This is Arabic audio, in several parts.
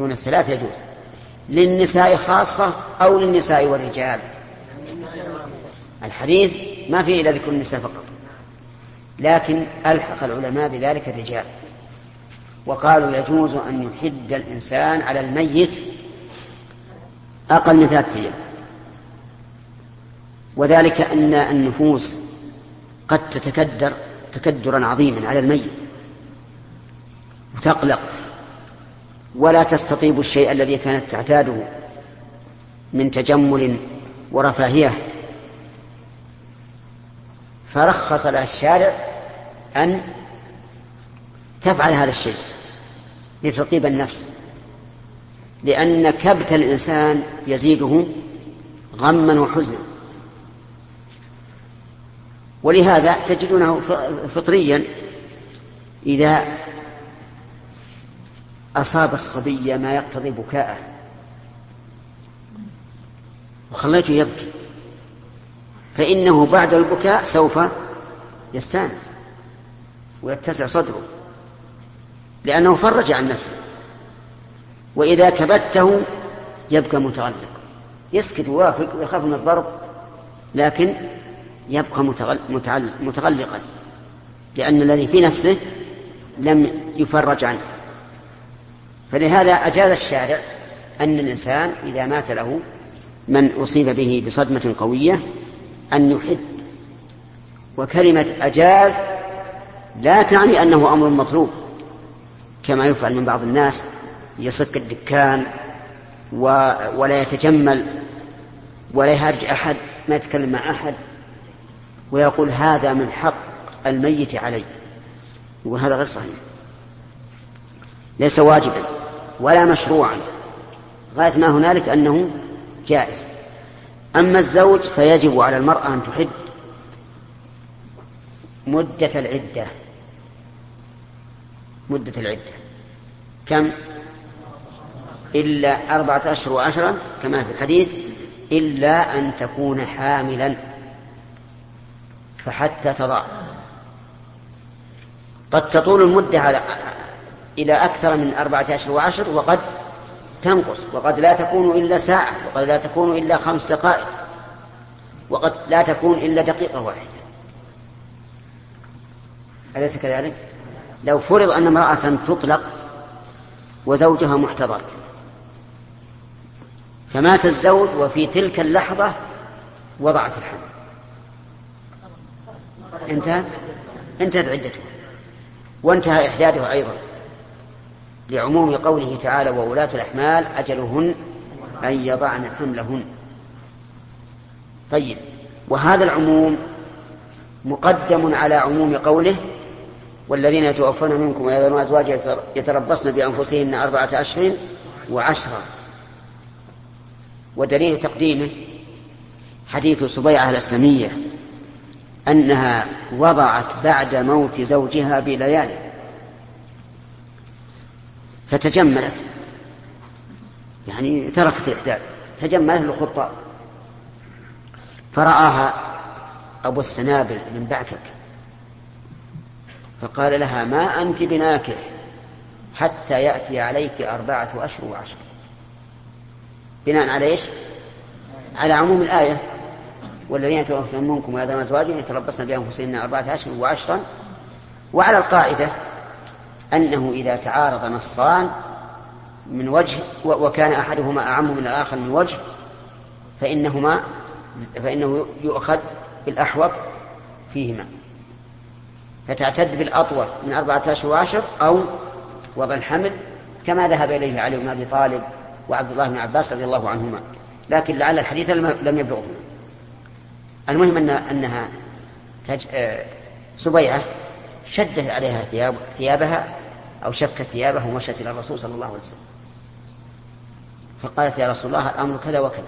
دون الثلاث يجوز للنساء خاصة أو للنساء والرجال. الحديث ما فيه إلا ذكر النساء فقط لكن ألحق العلماء بذلك الرجال. وقالوا يجوز أن يحد الإنسان على الميت أقل من ثلاثة أيام. وذلك أن النفوس قد تتكدر تكدرا عظيما على الميت وتقلق. ولا تستطيب الشيء الذي كانت تعتاده من تجمل ورفاهية. فرخص لها الشارع أن تفعل هذا الشيء لتطيب النفس لأن كبت الإنسان يزيده غما وحزنا. ولهذا تجدونه فطريا إذا أصاب الصبي ما يقتضي بكاءه. وخليته يبكي. فإنه بعد البكاء سوف يستانس ويتسع صدره لأنه فرج عن نفسه. وإذا كبته يبقى متغلق. يسكت ويوافق ويخاف من الضرب لكن يبقى متغلقا لأن الذي في نفسه لم يفرج عنه. فلهذا أجاز الشارع أن الإنسان إذا مات له من أصيب به بصدمة قوية أن يحد وكلمة أجاز لا تعني أنه أمر مطلوب كما يفعل من بعض الناس يصك الدكان و... ولا يتجمل ولا يهرج أحد ما يتكلم مع أحد ويقول هذا من حق الميت علي وهذا غير صحيح. ليس واجبا. ولا مشروعا. غاية ما هنالك أنه جائز. أما الزوج فيجب على المرأة أن تحد مدة العدة. مدة العدة. كم؟ إلا أربعة أشهر وعشرة كما في الحديث إلا أن تكون حاملا. فحتى تضع. قد تطول المدة على إلى أكثر من أربعة أشهر وعشر وقد تنقص وقد لا تكون إلا ساعة وقد لا تكون إلا خمس دقائق وقد لا تكون إلا دقيقة واحدة. أليس كذلك؟ لو فرض أن امرأة تطلق وزوجها محتضر فمات الزوج وفي تلك اللحظة وضعت الحمل. انتهت؟ انتهت عدتها. وانتهى إحدادها أيضا. لعموم قوله تعالى وولاة الأحمال أجلهن أن يضعن حملهن. طيب وهذا العموم مقدم على عموم قوله والذين يتوفون منكم ويذرون أزواجا يتربصن بأنفسهن أربعة أشهر وعشرة. ودليل تقديمه حديث سبيعة الأسلمية أنها وضعت بعد موت زوجها بليالي. فتجملت. يعني تركت الإحداث تجملت للخطاب فرآها أبو السنابل من بعكك فقال لها ما أنت بناكح حتى يأتي عليك أربعة أشهر وعشر بناء على إيش؟ على عموم الآية. والذين يتوفون منكم ويذرون أزواجا يتربصن بأنفسهن أربعة أشهر وعشرا. وعلى القاعدة أنه إذا تعارض نصان من وجه وكان أحدهما أعم من الآخر من وجه فإنهما فإنه يؤخذ بالأحوط فيهما فتعتد بالأطول من أربعة أشهر وعشر أو وضع الحمل كما ذهب إليه علي بن أبي طالب وعبد الله بن عباس رضي الله عنهما لكن لعل الحديث لم يبلغه المهم أن أنها. آه، سبيعة شدت عليها ثياب ثيابها أو شكت ثيابها ومشت إلى الرسول صلى الله عليه وسلم. فقالت يا رسول الله الأمر كذا وكذا.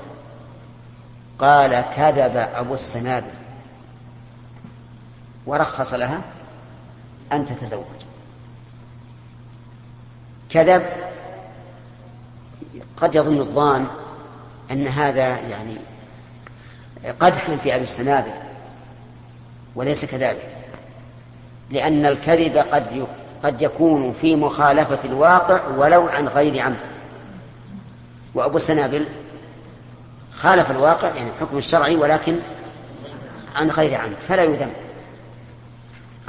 قال كذب أبو السنابل ورخص لها أن تتزوج. كذب قد يظن الظان أن هذا يعني قدح في أبي السنابل وليس كذلك. لأن الكذب قد قد يكون في مخالفة الواقع ولو عن غير عمد. وأبو السنابل خالف الواقع يعني الحكم الشرعي ولكن عن غير عمد فلا يذم.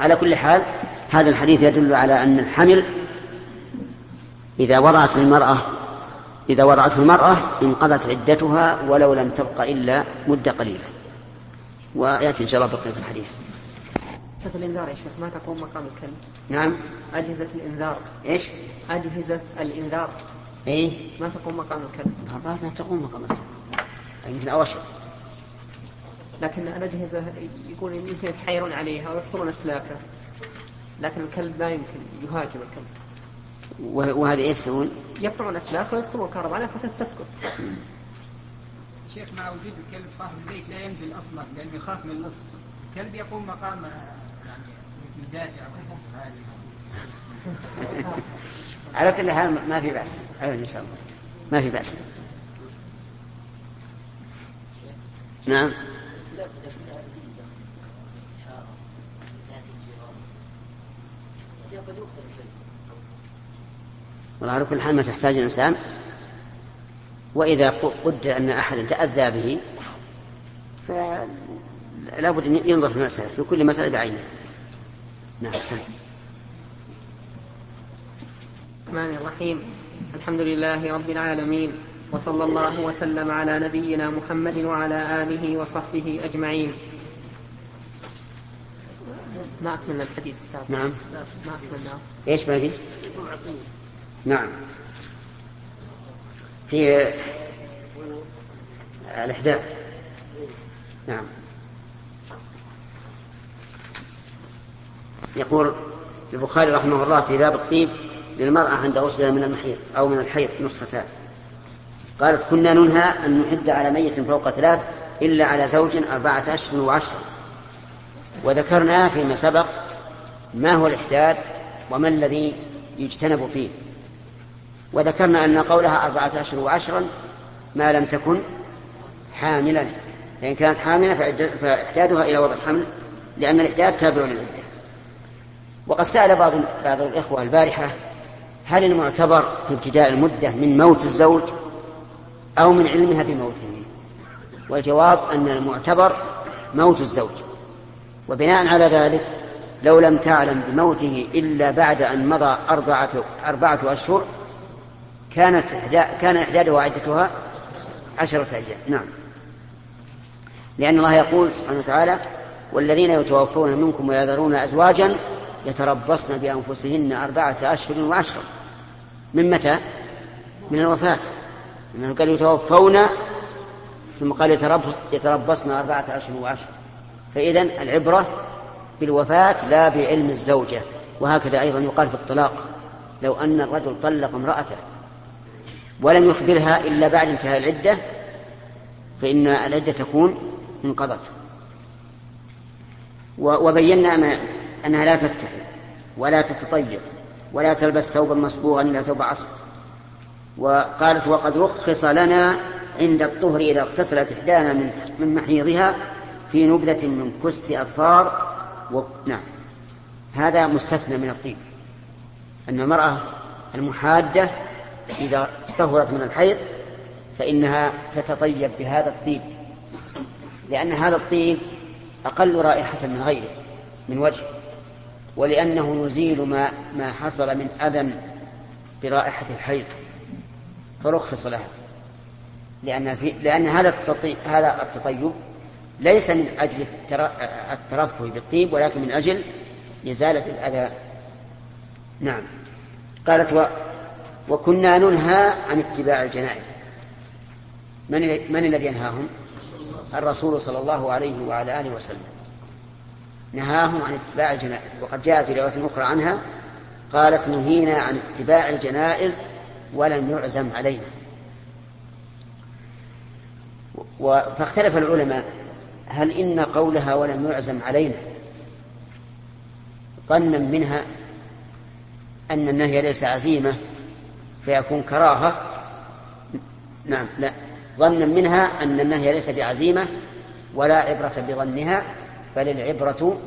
على كل حال هذا الحديث يدل على أن الحمل إذا وضعت المرأة إذا وضعته المرأة انقضت عدتها ولو لم تبق إلا مدة قليلة. ويأتي إن شاء الله بقية الحديث. أجهزة الإنذار يا شيخ ما تقوم مقام الكلب نعم أجهزة الإنذار إيش؟ أجهزة الإنذار إيه؟ ما تقوم مقام الكلب والله ما تقوم مقام الكلب يمكن أوشك لكن الأجهزة يقول يمكن يتحايلون عليها ويفصلون أسلاكه لكن الكلب لا يمكن يهاجم الكلب وهذا إيش يسوون؟ يقطعون اسلاكه ويفصلون الكهرباء عليها حتى تسكت. شيخ مع وجود الكلب صاحب البيت لا ينزل أصلا لأنه يخاف من اللص. الكلب يقوم مقام على كل حال ما في بأس. إن شاء الله ما في بأس. نعم. والله على كل حال ما تحتاج الإنسان وإذا قدر أن أحدا تأذى به فلا بد أن ينظر في المسألة في كل مسألة بعينها نعم سلام الرحمن الرحيم. الحمد لله رب العالمين وصلى الله وسلم على نبينا محمد وعلى آله وصحبه أجمعين. ما أكملنا الحديث السابق نعم. ما أكملناه إيش باقي؟ نعم. في الإحداث. نعم. يقول البخاري رحمه الله في باب الطيب للمرأة عند غسلها من المحيض أو من الحيض نسختان. قالت كنا ننهى أن نحد على ميت فوق ثلاث إلا على زوج أربعة أشهر وعشرة وذكرنا فيما سبق ما هو الإحداد وما الذي يجتنب فيه. وذكرنا أن قولها أربعة أشهر وعشرا ما لم تكن حاملا. فإن كانت حاملة فإحدادها إلى وضع الحمل لأن الإحداد تابع للعدة. وقد سأل بعض بعض الإخوة البارحة هل المعتبر في ابتداء المدة من موت الزوج أو من علمها بموته؟ والجواب أن المعتبر موت الزوج. وبناء على ذلك لو لم تعلم بموته إلا بعد أن مضى أربعة, أربعة أشهر كانت كان إحدادها وعدتها عشرة أيام. نعم. لأن الله يقول سبحانه وتعالى والذين يتوفون منكم ويذرون أزواجا يتربصن بأنفسهن أربعة أشهر وعشرة. من متى؟ من الوفاة. إنه قال يتوفون ثم قال يتربص يتربصن أربعة أشهر وعشرة. فإذا العبرة بالوفاة لا بعلم الزوجة وهكذا أيضا يقال في الطلاق. لو أن الرجل طلق امرأته ولم يخبرها إلا بعد انتهاء العدة فإن العدة تكون انقضت. وبينا أنها لا تفتح ولا تتطيب ولا تلبس ثوبا مصبوغا إلا ثوب عصر وقالت وقد رخص لنا عند الطهر إذا اغتسلت إحدانا من من محيضها في نبذة من كست أظفار و... نعم. هذا مستثنى من الطيب. أن المرأة المحادة إذا طهرت من الحيض فإنها تتطيب بهذا الطيب لأن هذا الطيب أقل رائحة من غيره من وجه ولأنه يزيل ما ما حصل من أذى برائحة الحيض فرخص لها لأن في لأن هذا التطيب هذا التطيب ليس من أجل الترفه بالطيب ولكن من أجل إزالة الأذى. نعم. قالت و وكنا ننهى عن اتباع الجنائز. من من الذي ينهاهم؟ الرسول صلى الله عليه وعلى آله وسلم. نهاهم عن اتباع الجنائز. وقد جاء في رواية أخرى عنها قالت نهينا عن اتباع الجنائز ولم يعزم علينا. فاختلف العلماء هل إن قولها ولم يعزم علينا؟ ظنا منها أن النهي ليس عزيمة فيكون كراهة. نعم لا. ظنا منها أن النهي ليس بعزيمة ولا عبرة بظنها. بل العبرة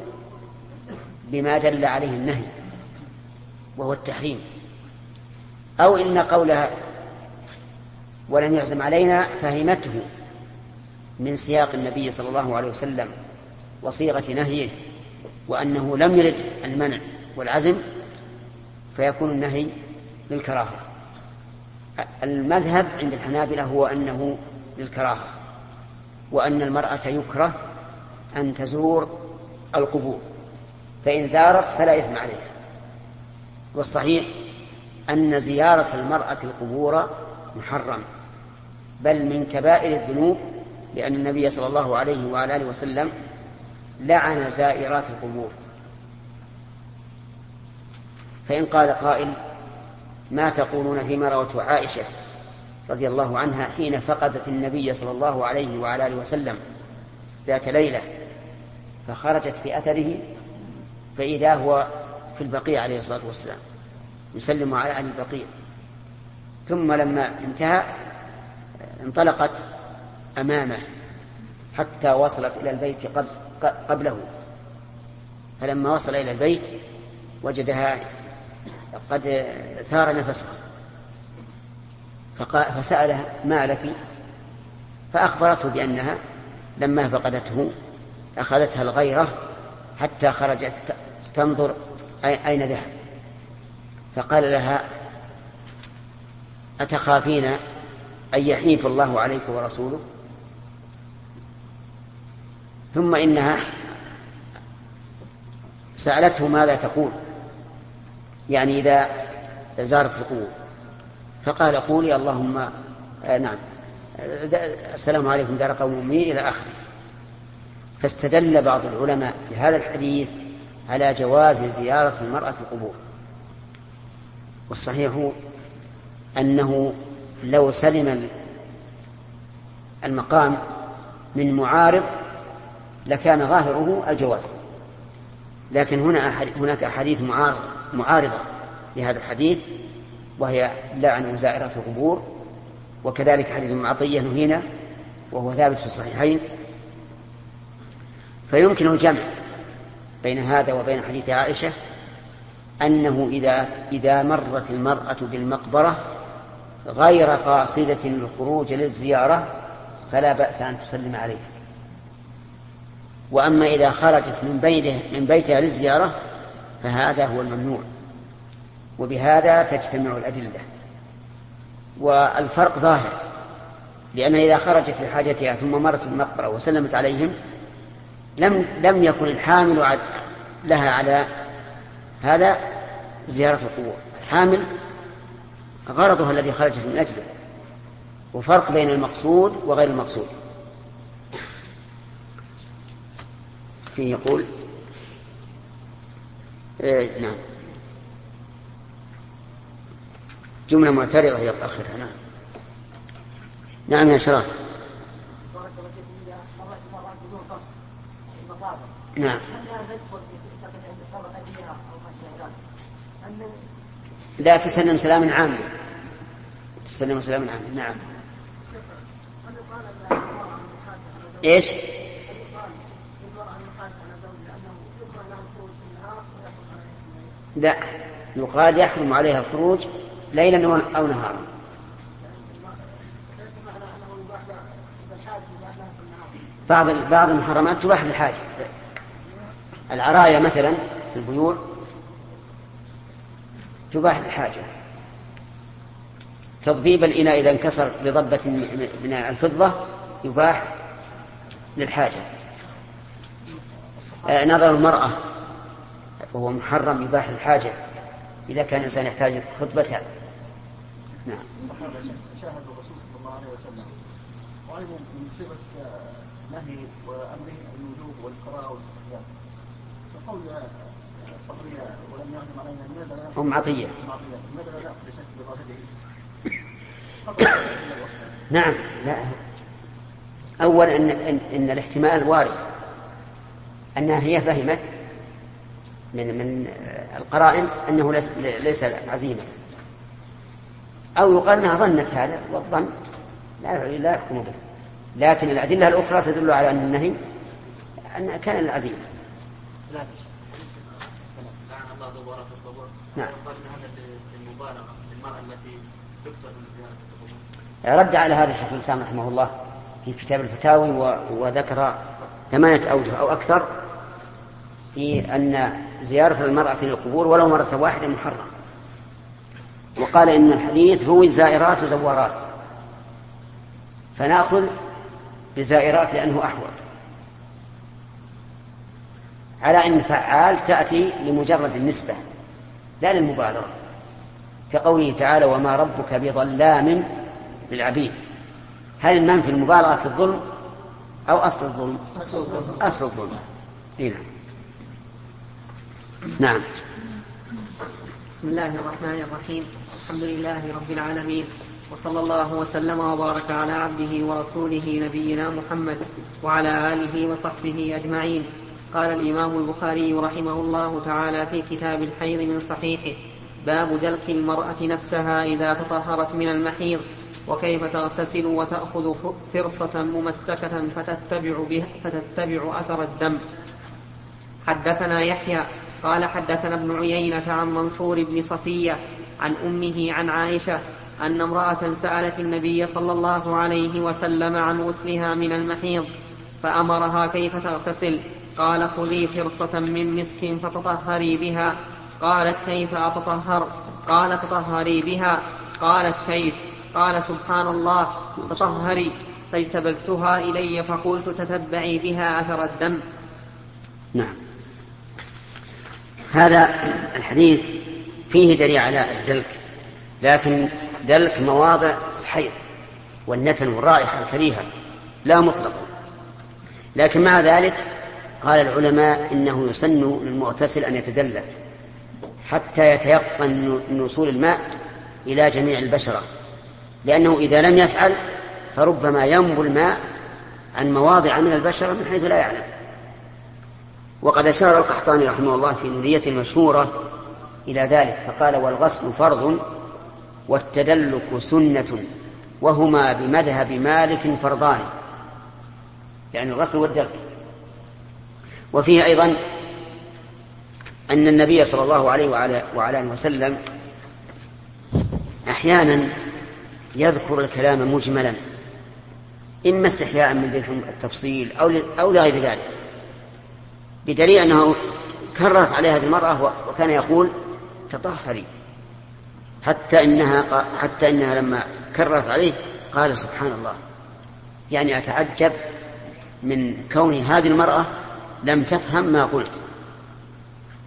بما دل عليه النهي وهو التحريم. أو إن قولها ولم يعزم علينا فهمته من سياق النبي صلى الله عليه وسلم وصيغة نهيه وأنه لم يرد المنع والعزم فيكون النهي للكراهة. المذهب عند الحنابلة هو أنه للكراهة وأن المرأة يكره أن تزور القبور فإن زارت فلا إثم عليها. والصحيح أن زيارة المرأة القبور محرم بل من كبائر الذنوب لأن النبي صلى الله عليه وعلى آله وسلم لعن زائرات القبور. فإن قال قائل ما تقولون فيما روته عائشة رضي الله عنها حين فقدت النبي صلى الله عليه وعلى آله وسلم ذات ليلة فخرجت في أثره فإذا هو في البقيع عليه الصلاة والسلام يسلم على أهل البقيع. ثم لما انتهى انطلقت أمامه حتى وصلت إلى البيت قبل قبله. فلما وصل إلى البيت وجدها قد ثار نفسها. فسألها ما لك فأخبرته بأنها لما فقدته أخذتها الغيرة حتى خرجت تنظر أين ذهب. فقال لها أتخافين أن يحيف الله عليك ورسوله؟ ثم إنها سألته ماذا تقول؟ يعني إذا زارت القبور. فقال قولي اللهم آه نعم السلام عليكم دار قوم مؤمنين إلى آخره. فاستدل بعض العلماء بهذا الحديث على جواز زيارة المرأة القبور. والصحيح أنه لو سلم المقام من معارض لكان ظاهره الجواز. لكن هنا هناك أحاديث معارضة لهذا الحديث وهي لعن زائرة القبور وكذلك حديث معطية نهينا وهو ثابت في الصحيحين فيمكن الجمع بين هذا وبين حديث عائشة أنه إذا إذا مرت المرأة بالمقبرة غير قاصدة الخروج للزيارة فلا بأس أن تسلم عليه وأما إذا خرجت من بيته من بيتها للزيارة فهذا هو الممنوع. وبهذا تجتمع الأدلة. والفرق ظاهر لأن إذا خرجت لحاجتها ثم مرت المقبرة وسلمت عليهم لم لم يكن الحامل لها على هذا زيارة القبور. الحامل غرضها الذي خرجت من أجله. وفرق بين المقصود وغير المقصود. فيه يقول إيه نعم. جملة معترضة هي آخرها نعم. نعم يا شرف. نعم. لا تسلم سلاما عاما. تسلم سلاما عاما نعم. إيش؟ لا يقال يحرم عليها الخروج ليلا أو نهارا. بعض بعض المحرمات تباح للحاجه العرايا مثلا في البيوع تباح للحاجة تضبيب الإناء إذا انكسر بضبة من الفضة يباح للحاجة. آه، نظر المرأة وهو محرم يباح للحاجة إذا كان الإنسان يحتاج خطبتها نعم. الصحابة شاهدوا الرسول صلى الله عليه وسلم. وأيضا من صفة نهي وأمره الوجوب والقراءة والاستحياء فقول صحية ولم يعلم علينا لماذا أم عطية. نعم لا. أولا أن, إن, إن الاحتمال وارد. أنها هي فهمت من من القرائن أنه ليس, ليس عزيمة. أو يقال أنها ظنت هذا والظن لا لا يحكم به. لكن الأدلة الأخرى تدل على أن النهي أن كان العزيمة. لعن الله زوارات القبور. نعم. قال هذا للمبالغة للمرأة التي تكثر من زيارة القبور. رد على هذا الشيخ الإسلام رحمه الله في كتاب الفتاوي وذكر ثمانية أوجه أو أكثر في أن زيارة المرأة للقبور ولو مرة واحدة محرم وقال إن الحديث روي زائرات وزوارات فنأخذ بزائرات لأنه أحوط. على أن فعال تأتي لمجرد النسبة لا للمبالغة. كقوله تعالى وما ربك بظلام للعبيد. هل المنفي في المبالغة في الظلم أو أصل الظلم؟ أصل الظلم. هنا نعم. نعم. بسم الله الرحمن الرحيم. الحمد لله رب العالمين. وصلى الله وسلم وبارك على عبده ورسوله نبينا محمد وعلى آله وصحبه أجمعين. قال الإمام البخاري رحمه الله تعالى في كتاب الحيض من صحيحه باب دلك المرأة نفسها إذا تطهرت من المحيض وكيف تغتسل وتأخذ فرصة ممسكة فتتبع, بها فتتبع أثر الدم. حدثنا يحيى قال حدثنا ابن عيينة عن منصور بن صفية عن أمه عن عائشة أن امرأة سألت النبي صلى الله عليه وسلم عن غسلها من المحيض فأمرها كيف تغتسل. قال خذي فرصة من مسك فتطهري بها. قالت كيف أتطهر؟ قال تطهري بها. قالت كيف؟ قال سبحان الله تطهري. فاجتبلتها إلي فقلت تتبعي بها أثر الدم. نعم. هذا الحديث فيه دليل على الدلك لكن دلك مواضع الحيض والنتن والرائحة الكريهة لا مطلقا لكن مع ذلك قال العلماء إنه يسن للمغتسل أن يتدلك حتى يتيقن من وصول الماء إلى جميع البشرة لأنه إذا لم يفعل فربما ينبو الماء عن مواضع من البشرة من حيث لا يعلم. وقد أشار القحطاني رحمه الله في نونيته المشهورة إلى ذلك فقال والغسل فرض والتدلك سنة وهما بمذهب مالك فرضان. يعني الغسل والدلك. وفيه أيضا أن النبي صلى الله عليه وعلى, وعلى وسلم أحيانا يذكر الكلام مجملا إما استحياء من ذكر التفصيل أو أو لغير ذلك بدليل أنه كررت عليه هذه المرأة وكان يقول تطهري حتى إنها حتى إنها لما كررت عليه قال سبحان الله يعني أتعجب من كون هذه المرأة لم تفهم ما قلت.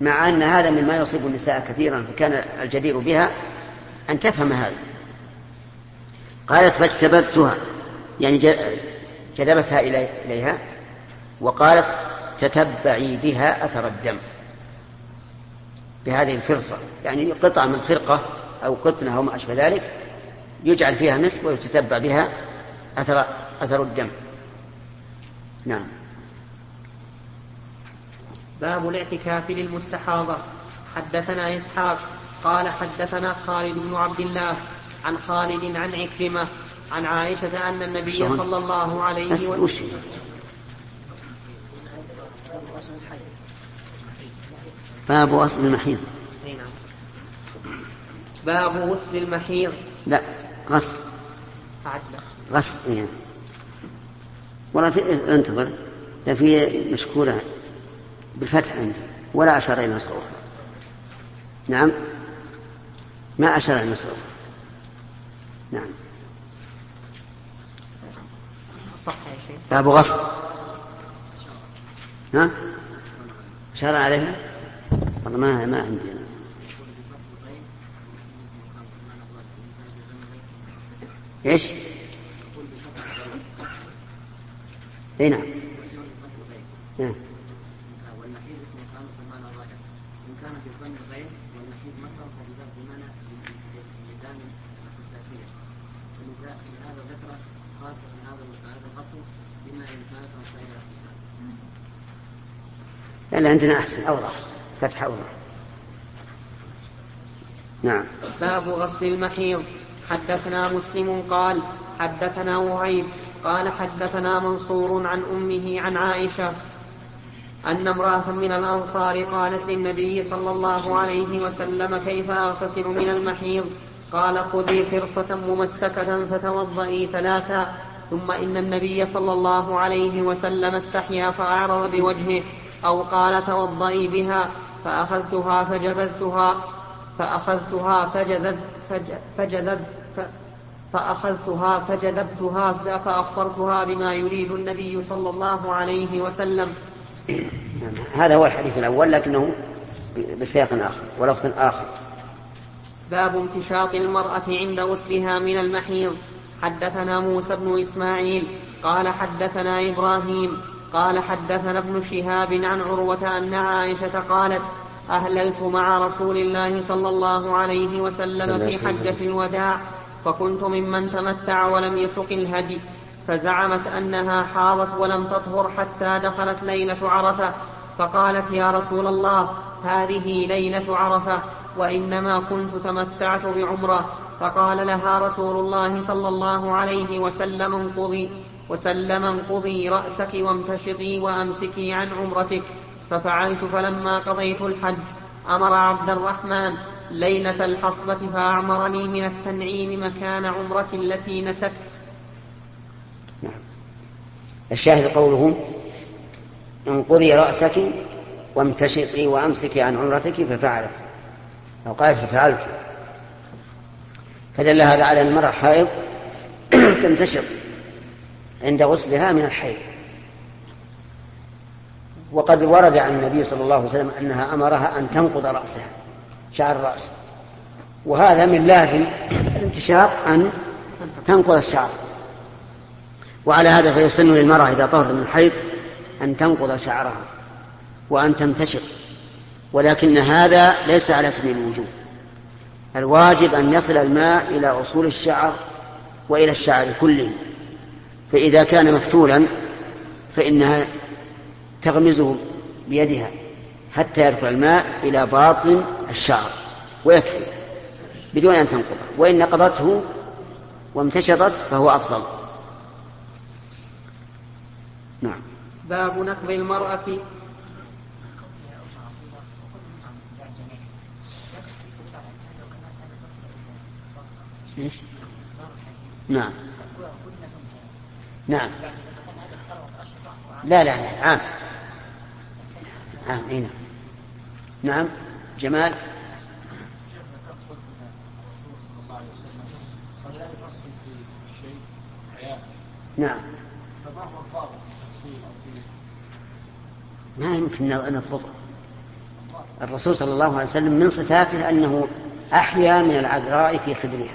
مع أن هذا مما يصيب النساء كثيرا فكان الجدير بها أن تفهم هذا. قالت فاجتبتها يعني جذبتها إليها وقالت تتبعي بها أثر الدم. بهذه الفرصة. يعني قطعة من خرقة أو قطنة أو ما أشبه ذلك يجعل فيها مسك ويتتبع بها أثر أثر الدم. نعم. باب الاعتكاف للمستحاضة. حدثنا إسحاق قال حدثنا خالد بن عبد الله عن خالد عن عكرمة عن عائشة أن النبي صلى الله عليه وسلم باب غسل المحيض. نعم. باب غسل المحيض. لا غسل. غسل يعني. ولا في انتظر. لا في مشكورة. بالفتح عندي. ولا أشار إلى نصر نعم؟ ما أشار إلى نصر نعم. صح يا شيخ. باب غسل ها؟ أشار عليها؟ والله ما ما عندي أنا. إيش؟ إي نعم. نعم. والمحيط اسم كان في المعنى الظاهر ان كان في الظن الغير والمحيط مصدر فاذا بمعنى لزام الحساسيه ولهذا ذكر خاصه من هذا لا لا عندنا أحسن أوضح. فتح أوضح. نعم. باب غسل المحيض. حدثنا مسلم قال حدثنا وهيب قال حدثنا منصور عن أمه عن عائشة أن امرأة من الأنصار قالت للنبي صلى الله عليه وسلم كيف أغتسل من المحيض؟ قال خذي فرصة ممسكة فتوضئي ثلاثا ثم إن النبي صلى الله عليه وسلم استحيا فأعرض بوجهه أو قال توضئي بها فأخذتها فجبذتها فأخذتها فجذذ فجذذ فأخذتها فجذبتها فأخبرتها بما يريد النبي صلى الله عليه وسلم. هذا هو الحديث الأول لكنه بسياق آخر ولفظ آخر. باب امتشاط المرأة عند غسلها من المحيض. حدثنا موسى بن إسماعيل قال حدثنا إبراهيم قال حدثنا ابن شهاب عن عروة أن عائشة قالت أهللت مع رسول الله صلى الله عليه وسلم في حجة الوداع فكنت ممن تمتع ولم يسق الهدي فزعمت أنها حاضت ولم تطهر حتى دخلت ليلة عرفة فقالت يا رسول الله هذه ليلة عرفة وإنما كنت تمتعت بعمرة فقال لها رسول الله صلى الله عليه وسلم انقضي وسلم انقضي رأسك وامتشطي وأمسكي عن عمرتك. ففعلت فلما قضيت الحج أمر عبد الرحمن ليلة الحصبة فأعمرني من التنعيم مكان عمرتي التي نسكت. نعم. الشاهد قوله انقضي رأسك وامتشطي وأمسكي عن عمرتك ففعلت. أو ففعلت. فدل هذا على أن المرأة حائض تمتشط عند غسلها من الحيض. وقد ورد عن النبي صلى الله عليه وسلم أنها أمرها أن تنقض رأسها شعر الرأس. وهذا من لازم الامتشاط أن تنقض الشعر. وعلى هذا فيسن للمرأة إذا طهرت من الحيض أن تنقض شعرها وأن تمتشط ولكن هذا ليس على سبيل الوجوب. الواجب أن يصل الماء إلى أصول الشعر وإلى الشعر كله. فإذا كان مفتولا فإنها تغمزه بيدها حتى يدخل الماء إلى باطن الشعر ويكفي بدون أن تنقضه وإن نقضته وامتشطت فهو أفضل. نعم. باب نقض المرأة إيش؟ نعم. نعم. لا لا لا عام. عام إي نعم. نعم جمال. نعم. ما يمكن نضبطه الرسول صلى الله عليه وسلم من صفاته أنه أحيا من العذراء في خدرها.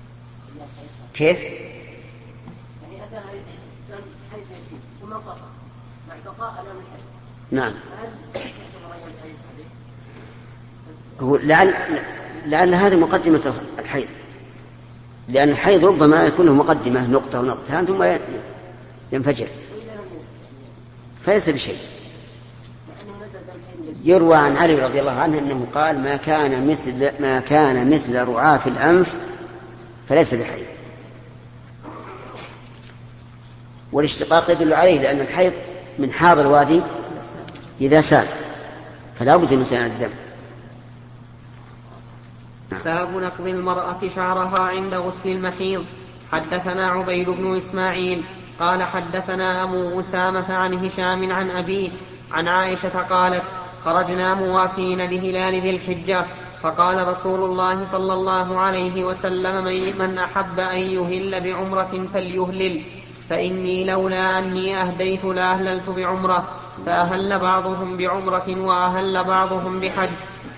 كيف؟ يعني حيث يسير ثم انقطع مع بقاء نعم. هو لعل لعل هذه مقدمة الحيض. لأن الحيض ربما يكون له مقدمة نقطة ونقطتان ثم ينفجر. فليس بشيء. يروى عن علي رضي الله عنه أنه قال ما كان مثل ما كان مثل رعاف الأنف فليس بحيض. والاشتقاق يدل عليه لأن الحيض من حاض الوادي إذا سال فلا بد من سيان الدم. باب نقض المرأة شعرها عند غسل المحيض. حدثنا عبيد بن إسماعيل قال حدثنا أبو أسامة عن هشام عن أبيه عن عائشة قالت خرجنا موافين لهلال ذي الحجة فقال رسول الله صلى الله عليه وسلم من أحب أن يهل بعمرة فليهلل. فإني لولا أني أهديت لأهللت بعمرة فأهل بعضهم بعمرة وأهل بعضهم بحج.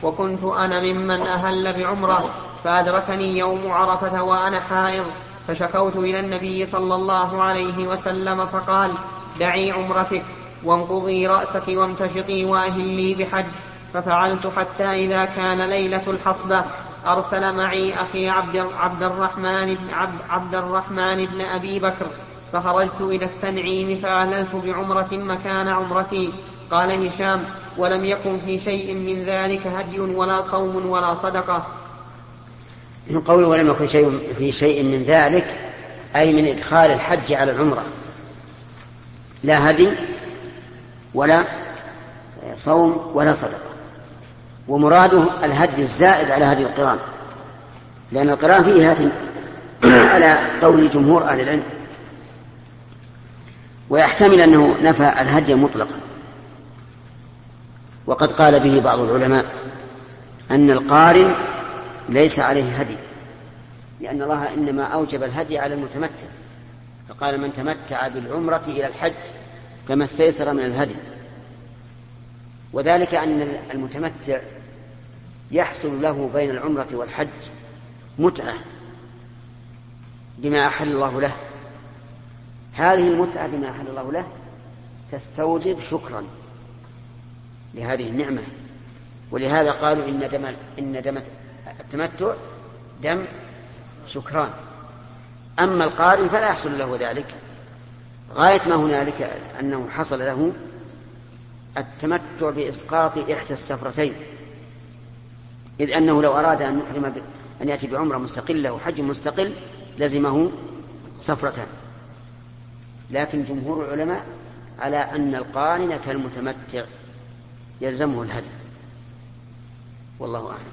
وكنت أنا ممن أهل بعمرة فأدركني يوم عرفة وأنا حائض. فشكوت إلى النبي صلى الله عليه وسلم فقال دعي عمرتك وانقضي رأسك وامتشطي وأهلي بحج. ففعلت حتى إذا كان ليلة الحصبة أرسل معي أخي عبد, عبد الرحمن بن عبد, عبد الرحمن بن أبي بكر. فخرجت إلى التنعيم فأهللت بعمرة مكان عمرتي. قال هشام ولم يكن في شيء من ذلك هدي ولا صوم ولا صدقة. من قوله ولم يكن شيء في شيء من ذلك أي من إدخال الحج على العمرة. لا هدي ولا صوم ولا صدقة. ومراده الهدي الزائد على هدي القران لأن القران فيه هدي على قول جمهور أهل العلم. ويحتمل أنه نفى الهدي مطلقا. وقد قال به بعض العلماء أن القارن ليس عليه هدي لأن الله إنما أوجب الهدي على المتمتع. فقال من تمتع بالعمرة إلى الحج فما استيسر من الهدي. وذلك أن المتمتع يحصل له بين العمرة والحج متعة بما أحل الله له. هذه المتعة بما أحل الله له تستوجب شكرا لهذه النعمة. ولهذا قالوا إن دم إن دم التمتع دم شكران. أما القارن فلا يحصل له ذلك. غاية ما هنالك أنه حصل له التمتع بإسقاط إحدى السفرتين إذ أنه لو أراد أن يحرم أن يأتي بعمرة مستقلة وحج مستقل لزمه سفرتان. لكن جمهور العلماء على أن القارن كالمتمتع يلزمه الهدي. والله أعلم.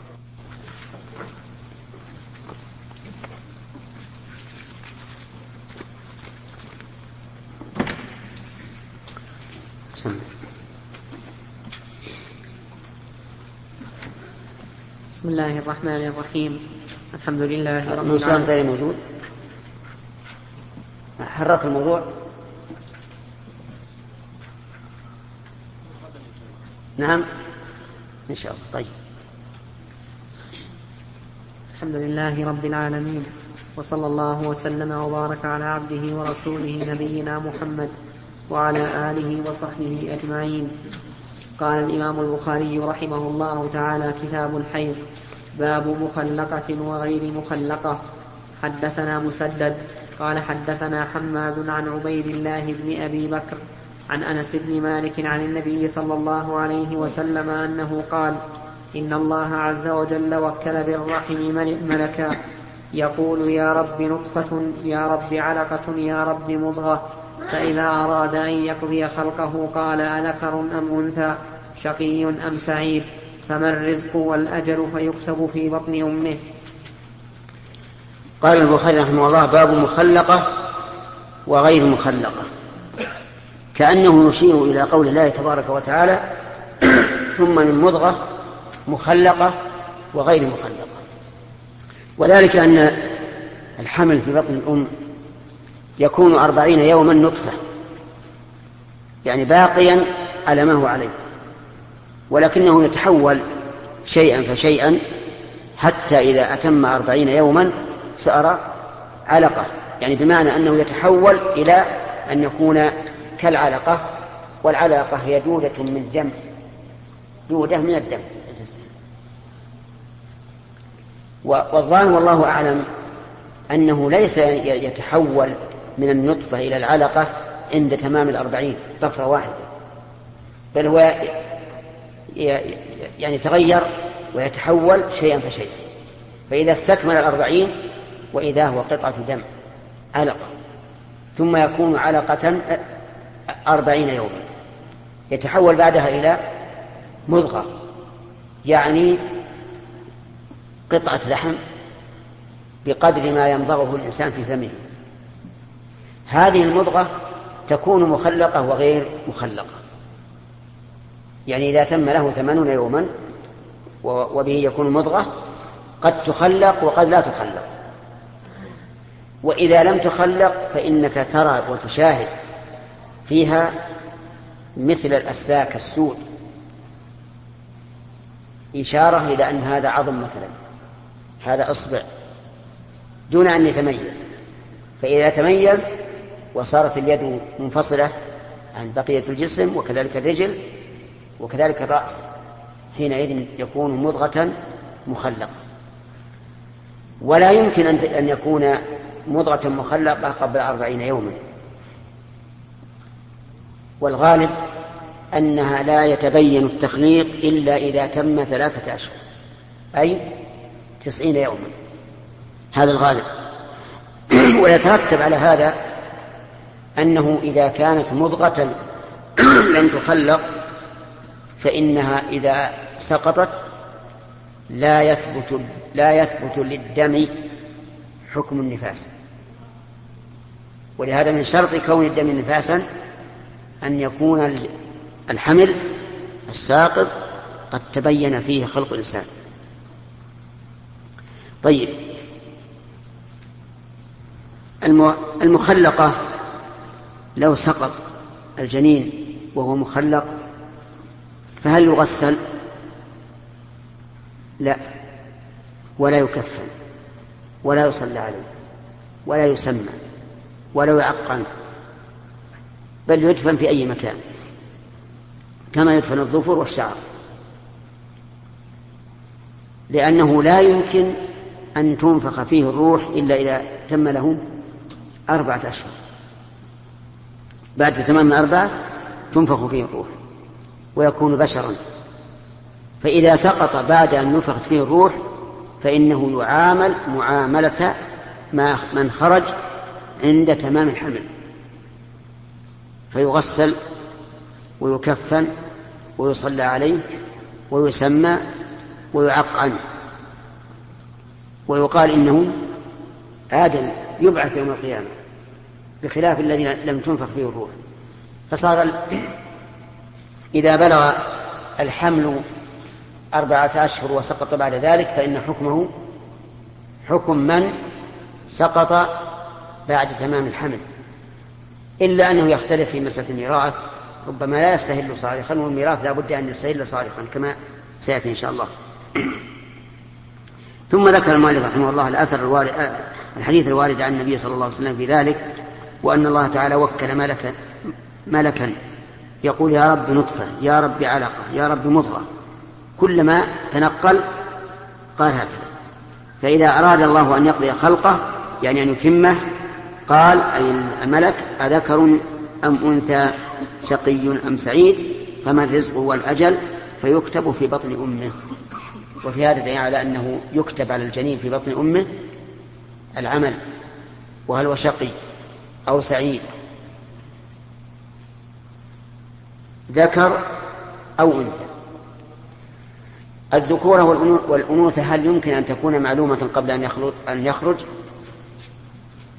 سمع. بسم الله الرحمن الرحيم. الحمد لله رب العالمين. غير موجود. حررت الموضوع؟ نعم. إن شاء الله. طيب. الحمد لله رب العالمين. وصلى الله وسلم وبارك على عبده ورسوله نبينا محمد وعلى آله وصحبه أجمعين. قال الإمام البخاري رحمه الله تعالى كتاب الحيض باب مخلقة وغير مخلقة. حدثنا مسدد قال حدثنا حماد عن عبيد الله بن أبي بكر عن أنس بن مالك عن النبي صلى الله عليه وسلم أنه قال إن الله عز وجل وكل بالرحم ملكا. يقول يا رب نطفة يا رب علقة يا رب مضغة. فإذا أراد أن يقضي خلقه قال أذكر أم أنثى شقي أم سعيد فما الرزق والأجل فيكتب في بطن أمه. قال البخاري رحمه الله باب مخلقة وغير مخلقة. كأنه يشير إلى قول الله تبارك وتعالى ثم من مضغة مخلقة وغير مخلقة. وذلك أن الحمل في بطن الأم يكون أربعين يوما نطفة. يعني باقيا على ما هو عليه. ولكنه يتحول شيئا فشيئا حتى إذا أتم أربعين يوما صار علقة. يعني بمعنى أنه يتحول إلى أن يكون كالعلقة والعلقة هي دودة من دم دودة من الدم. والظاهر والله أعلم أنه ليس يتحول من النطفة إلى العلقة عند تمام الأربعين طفرة واحدة. بل هو يعني تغير ويتحول شيئا فشيئا. فإذا استكمل الأربعين وإذا هو قطعة دم علقة. ثم يكون علقة أربعين يوما. يتحول بعدها إلى مضغة يعني قطعة لحم بقدر ما يمضغه الإنسان في فمه. هذه المضغة تكون مخلقة وغير مخلقة. يعني إذا تم له ثمانون يوما وبه يكون مضغة قد تخلق وقد لا تخلق. وإذا لم تخلق فإنك ترى وتشاهد فيها مثل الأسلاك السود إشارة إلى أن هذا عظم مثلا. هذا إصبع. دون أن يتميز. فإذا تميز وصارت اليد منفصلة عن بقية الجسم وكذلك الرجل وكذلك الرأس حينئذ يكون مضغة مخلقة. ولا يمكن أن يكون مضغة مخلقة قبل أربعين يوما. والغالب أنها لا يتبين التخليق إلا إذا تم ثلاثة أشهر أي تسعين يوما. هذا الغالب. ويترتب على هذا أنه إذا كانت مضغة لم تخلق فإنها إذا سقطت لا يثبت لا يثبت للدم حكم النفاس. ولهذا من شرط كون الدم نفاسا أن يكون الحمل الساقط قد تبين فيه خلق الإنسان. طيب. المخلقة لو سقط الجنين وهو مخلق فهل يغسل؟ لا ولا يكفن ولا يصلى عليه ولا يسمى ولا يعقن بل يدفن في أي مكان كما يدفن الظفر والشعر. لأنه لا يمكن أن تنفخ فيه الروح إلا إذا تم له أربعة أشهر. بعد تمام الأربعة تنفخ فيه الروح ويكون بشرا. فإذا سقط بعد أن نفخت فيه الروح فإنه يعامل معاملة ما من خرج عند تمام الحمل. فيغسل ويكفن ويصلى عليه ويسمى ويعقن. ويقال إنه آدم يبعث يوم القيامة. بخلاف الذي لم تنفخ فيه الروح. فصار إذا بلغ الحمل أربعة أشهر وسقط بعد ذلك فإن حكمه حكم من سقط بعد تمام الحمل. إلا أنه يختلف في مسألة الميراث ربما لا يستهل صارخا والميراث لا بد أن يستهل صارخا كما سيأتي إن شاء الله. ثم ذكر المؤلف رحمه الله الأثر الوارد الحديث الوارد عن النبي صلى الله عليه وسلم في ذلك وأن الله تعالى وكل ملكا ملكا يقول يا رب نطفة يا رب علقة يا رب مضغة. كلما تنقل قال هكذا. فإذا أراد الله أن يقضي خلقه يعني أن يتمه قال أي الملك أذكر أم أنثى شقي أم سعيد فما الرزق والأجل؟ فيكتب في بطن أمه. وفي هذا دليل على أنه يكتب على الجنين في بطن أمه العمل وهل هو شقي؟ أو سعيد. ذكر أو أنثى. الذكورة والأنوثة هل يمكن أن تكون معلومة قبل أن يخرج, أن يخرج؟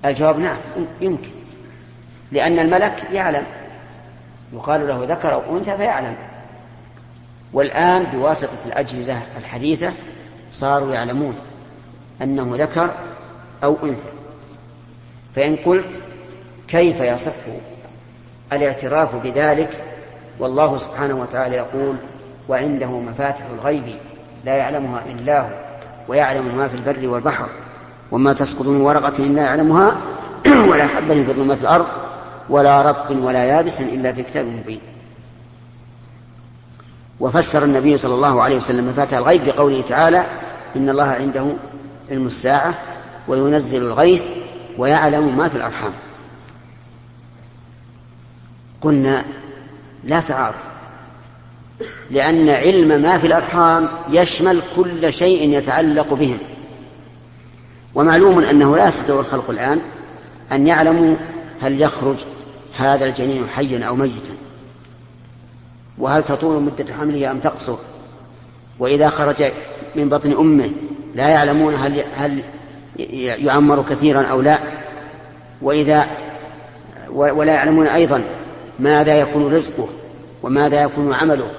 الجواب نعم يمكن. لأن الملك يعلم. يقال له ذكر أو أنثى فيعلم. والآن بواسطة الأجهزة الحديثة صاروا يعلمون أنه ذكر أو أنثى. فإن قلت كيف يصح الاعتراف بذلك؟ والله سبحانه وتعالى يقول وعنده مفاتح الغيب لا يعلمها إلا هو ويعلم ما في البر والبحر وما تسقط من ورقة إلا يعلمها ولا حبة في ظلمات الأرض ولا رطب ولا يابس إلا في كتاب مبين. وفسر النبي صلى الله عليه وسلم مفاتح الغيب بقوله تعالى إن الله عنده علم الساعة وينزل الغيث ويعلم ما في الأرحام. قلنا لا تعارض لأن علم ما في الأرحام يشمل كل شيء يتعلق بهم. ومعلوم أنه لا يستطيع الخلق الآن أن يعلموا هل يخرج هذا الجنين حيا أو ميتا وهل تطول مدة حمله أم تقصر. وإذا خرج من بطن أمه لا يعلمون هل هل يعمر كثيرا أو لا. وإذا ولا يعلمون أيضا ماذا يكون رزقه؟ وماذا يكون عمله؟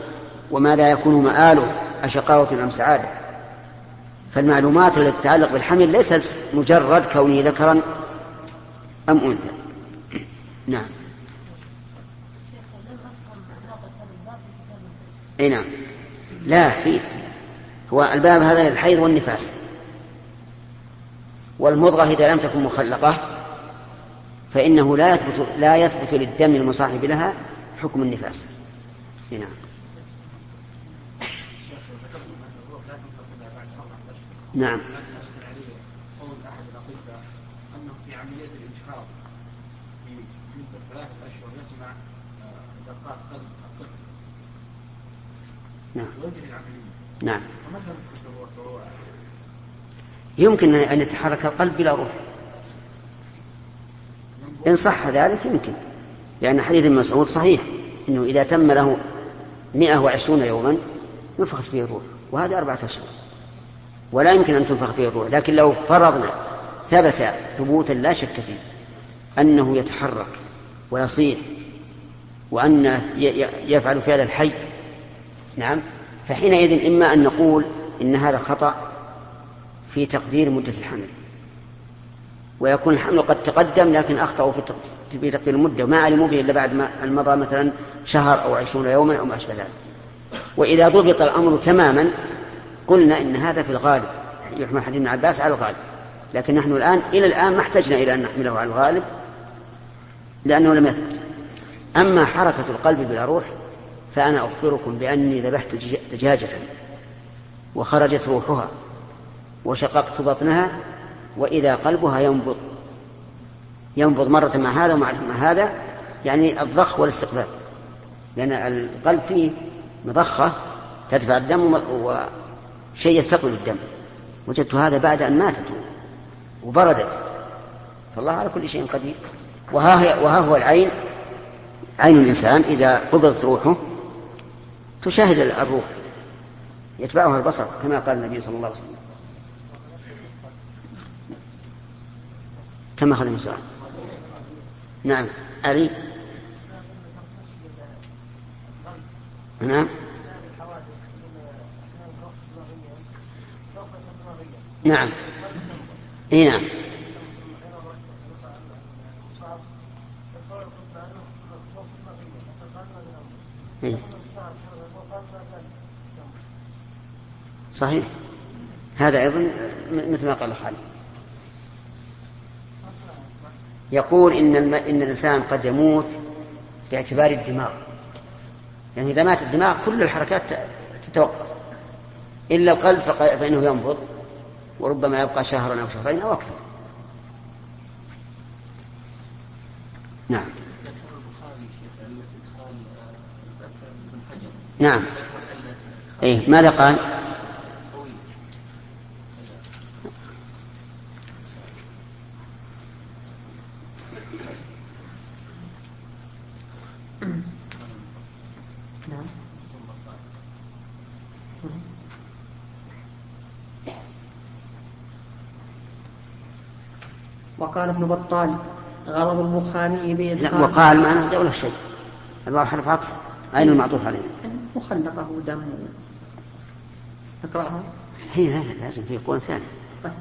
وماذا يكون مآله؟ أشقاوة أم سعادة؟ فالمعلومات التي تتعلق بالحمل ليست مجرد كونه ذكرا أم أنثى. نعم. أي نعم. لا في. هو الباب هذا للحيض والنفاس. والمضغة إذا لم تكن مخلقة فإنه لا يثبت لا يثبت للدم المصاحب لها حكم النفاس. نعم. نعم. نعم. نعم. وهو يمكن أن يتحرك القلب بلا روح. إن صح ذلك يمكن لأن حديث ابن مسعود صحيح أنه إذا تم له 120 يوما نفخت فيه الروح وهذه أربعة أشهر. ولا يمكن أن تنفخ فيه الروح لكن لو فرضنا ثبت ثبوتا لا شك فيه أنه يتحرك ويصيح وأنه يفعل فعل الحي. نعم. فحينئذ إما أن نقول إن هذا خطأ في تقدير مدة الحمل. ويكون الحمل قد تقدم لكن أخطأوا في تقدير المدة. وما علموا به إلا بعد ما مضى مثلا شهر أو عشرون يوما أو ما أشبه ذلك. وإذا ضبط الأمر تماما قلنا إن هذا في الغالب يحمل حديث ابن عباس على الغالب. لكن نحن الآن إلى الآن ما احتجنا إلى أن نحمله على الغالب لأنه لم يثبت. أما حركة القلب بلا روح فأنا أخبركم بأني ذبحت دجاجة وخرجت روحها وشققت بطنها وإذا قلبها ينبض. ينبض مرة مع هذا ومع هذا يعني الضخ والاستقبال. لأن القلب فيه مضخة تدفع الدم وشيء يستقبل الدم. وجدت هذا بعد أن ماتت وبردت. فالله على كل شيء قدير. وها, وها هو العين. عين الإنسان إذا قبضت روحه تشاهد الروح يتبعها البصر كما قال النبي صلى الله عليه وسلم. كما أخذ موسى نعم. علي نعم. نعم. إي نعم؟ صحيح. هذا أيضا مثل ما قال خالد. يقول إن, الم... إن الإنسان قد يموت باعتبار الدماغ. يعني إذا مات الدماغ كل الحركات تتوقف. إلا القلب فإنه ينبض وربما يبقى شهرا أو شهرين أو أكثر. نعم. نعم. إيه ماذا قال وقال ابن بطال. غرض البخاري بإدخال لا وقال ما أنا ولا شيء. الواو حرف عطف. أين المعطوف عليه؟ مخلقه دم. أقرأها. هي لا لازم في قول ثاني. طيب.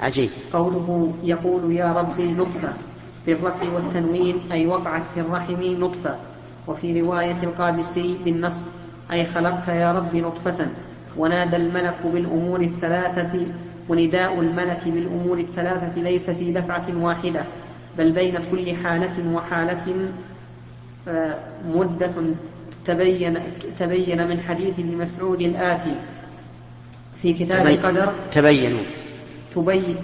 عجيب. قوله يقول يا ربي نطفة بالرفع والتنوين أي وقعت في الرحم نطفة وفي رواية القادسي بالنص أي خلقت يا رب نطفة. ونادى الملك بالأمور الثلاثة ونداء الملك بالأمور الثلاثة ليس في دفعة واحدة بل بين كل حالة وحالة آه، مدة تبين تبين من حديث ابن مسعود الآتي في كتاب تبين القدر. تبينوا. تبين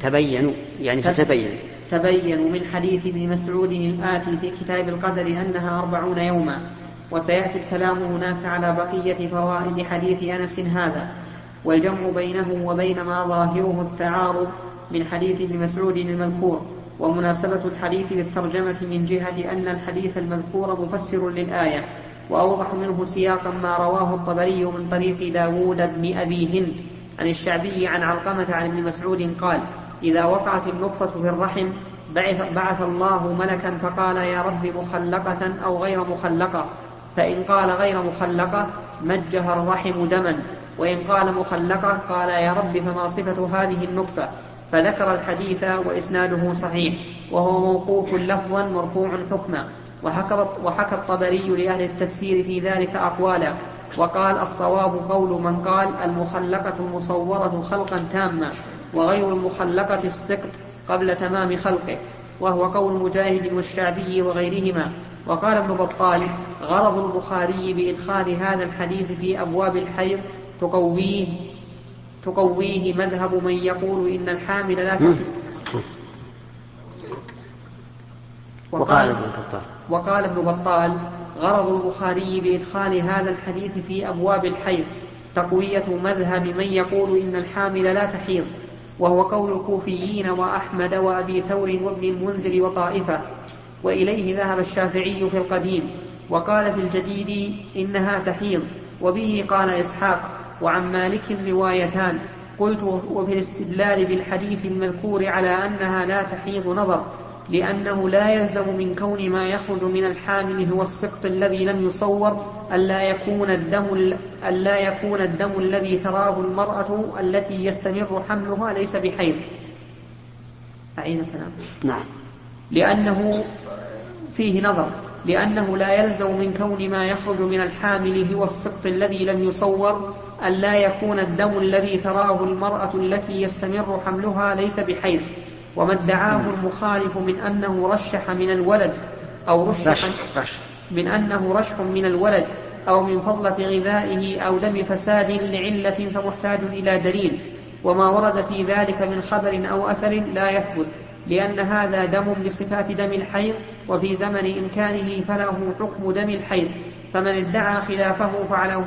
تبينوا. يعني فتبينوا تبينوا من حديث ابن مسعود الآتي في كتاب القدر أنها أربعون يوما وسيأتي الكلام هناك على بقية فوائد حديث أنس هذا. والجمع بينه وبين ما ظاهره التعارض من حديث ابن مسعود المذكور ومناسبة الحديث للترجمة من جهة أن الحديث المذكور مفسر للآية وأوضح منه سياقا ما رواه الطبري من طريق داود بن أبي هند عن الشعبي عن علقمة عن ابن مسعود قال إذا وقعت النطفة في الرحم بعث, بعث الله ملكا فقال يا رب مخلقة أو غير مخلقة فإن قال غير مخلقة مجه الرحم دما وإن قال مخلقة قال يا رب فما صفة هذه النطفة؟ فذكر الحديث وإسناده صحيح وهو موقوف لفظا مرفوع حكما. وحكى, الطبري لأهل التفسير في ذلك أقوالا. وقال الصواب قول من قال المخلقة المصورة خلقا تاما وغير المخلقة السقط قبل تمام خلقه. وهو قول مجاهد والشعبي وغيرهما. وقال ابن بطال غرض البخاري بإدخال هذا الحديث في أبواب الحيض تقويه تقويه مذهب من يقول إن الحامل لا تحيض وقال ابن بطال وقال ابن بطال غرض البخاري بإدخال هذا الحديث في أبواب الحيض تقوية مذهب من يقول إن الحامل لا تحيض وهو قول الكوفيين وأحمد وأبي ثور وابن المنذر وطائفة. وإليه ذهب الشافعي في القديم وقال في الجديد إنها تحيض وبه قال إسحاق. وعن مالك روايتان قلت وفي الاستدلال بالحديث المذكور على أنها لا تحيض نظر لأنه لا يلزم من كون ما يخرج من الحامل هو السقط الذي لم يصور ألا يكون الدم ألا يكون الدم الذي تراه المرأة التي يستمر حملها ليس بحيض. أعيد الكلام. نعم. لأنه فيه نظر لأنه لا يلزم من كون ما يخرج من الحامل هو السقط الذي لم يصور ألا يكون الدم الذي تراه المرأة التي يستمر حملها ليس بحيض وما ادعاه المخالف من أنه رشح من الولد أو رشح من أنه رشح من الولد أو من فضلة غذائه أو دم فساد لعلة فمحتاج إلى دليل وما ورد في ذلك من خبر أو أثر لا يثبت لأن هذا دم بصفات دم الحيض وفي زمن إمكانه فله حكم دم الحيض فمن ادعى خلافه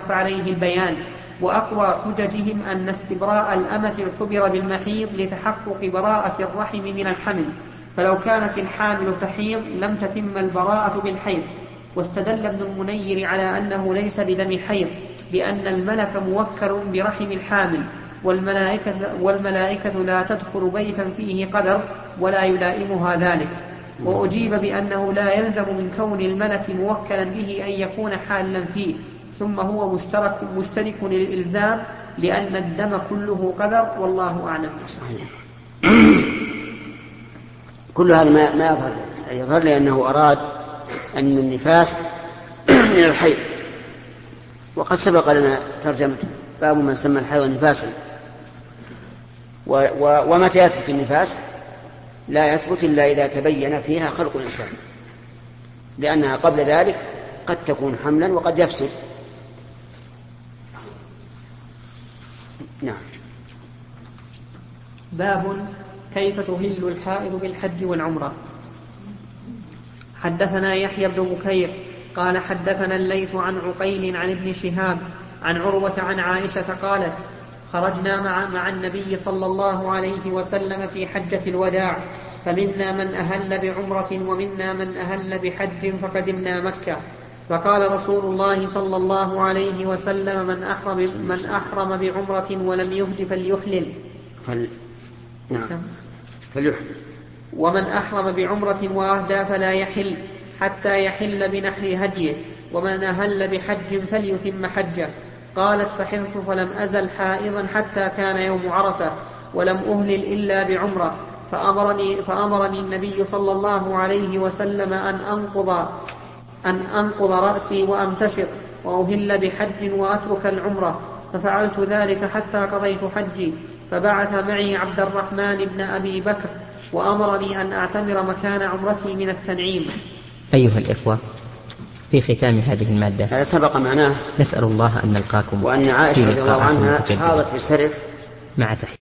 فعليه البيان. وأقوى حججهم أن استبراء الأمة اعتبر بالمحيض لتحقق براءة الرحم من الحمل. فلو كانت الحامل تحيض لم تتم البراءة بالحيض. واستدل ابن المنير على أنه ليس بدم حيض بأن الملك موكل برحم الحامل. والملائكة, والملائكة لا تدخل بيتا فيه قدر ولا يلائمها ذلك. وأجيب بأنه لا يلزم من كون الملك موكلا به أن يكون حالا فيه. ثم هو مشترك مشترك للإلزام لأن الدم كله قدر والله أعلم. صحيح. كل هذا ما ما يظهر. يظهر لأنه أراد أن النفاس من الحيض. وقد سبق لنا ترجمة باب من سمى الحيض نفاسا. و و ومتى يثبت النفاس؟ لا يثبت إلا إذا تبين فيها خلق الإنسان. لأنها قبل ذلك قد تكون حملا وقد يفسد. نعم. باب كيف تهل الحائض بالحج والعمرة. حدثنا يحيى بن بكير قال حدثنا الليث عن عقيل عن ابن شهاب عن عروة عن عائشة قالت خرجنا مع, مع النبي صلى الله عليه وسلم في حجة الوداع فمنا من أهل بعمرة ومنا من أهل بحج فقدمنا مكة. فقال رسول الله صلى الله عليه وسلم من أحرم من أحرم بعمرة ولم يهد فليحلل. فل... نعم. فليحلل. ومن أحرم بعمرة وأهدى فلا يحل حتى يحل بنحر هديه ومن أهل بحج فليتم حجه. قالت فحرت فلم أزل حائضا حتى كان يوم عرفة ولم أهلل إلا بعمرة فأمرني, فأمرني النبي صلى الله عليه وسلم أن أنقض أن أنقض رأسي وأمتشط وأهل بحج وأترك العمرة ففعلت ذلك حتى قضيت حجي. فبعث معي عبد الرحمن بن أبي بكر وأمرني أن أعتمر مكان عمرتي من التنعيم. أيها الإخوة في ختام هذه المادة هذا سبق معناه. نسأل الله أن نلقاكم وأن عائشة رضي الله عنها حاضت بسرف مع تحية.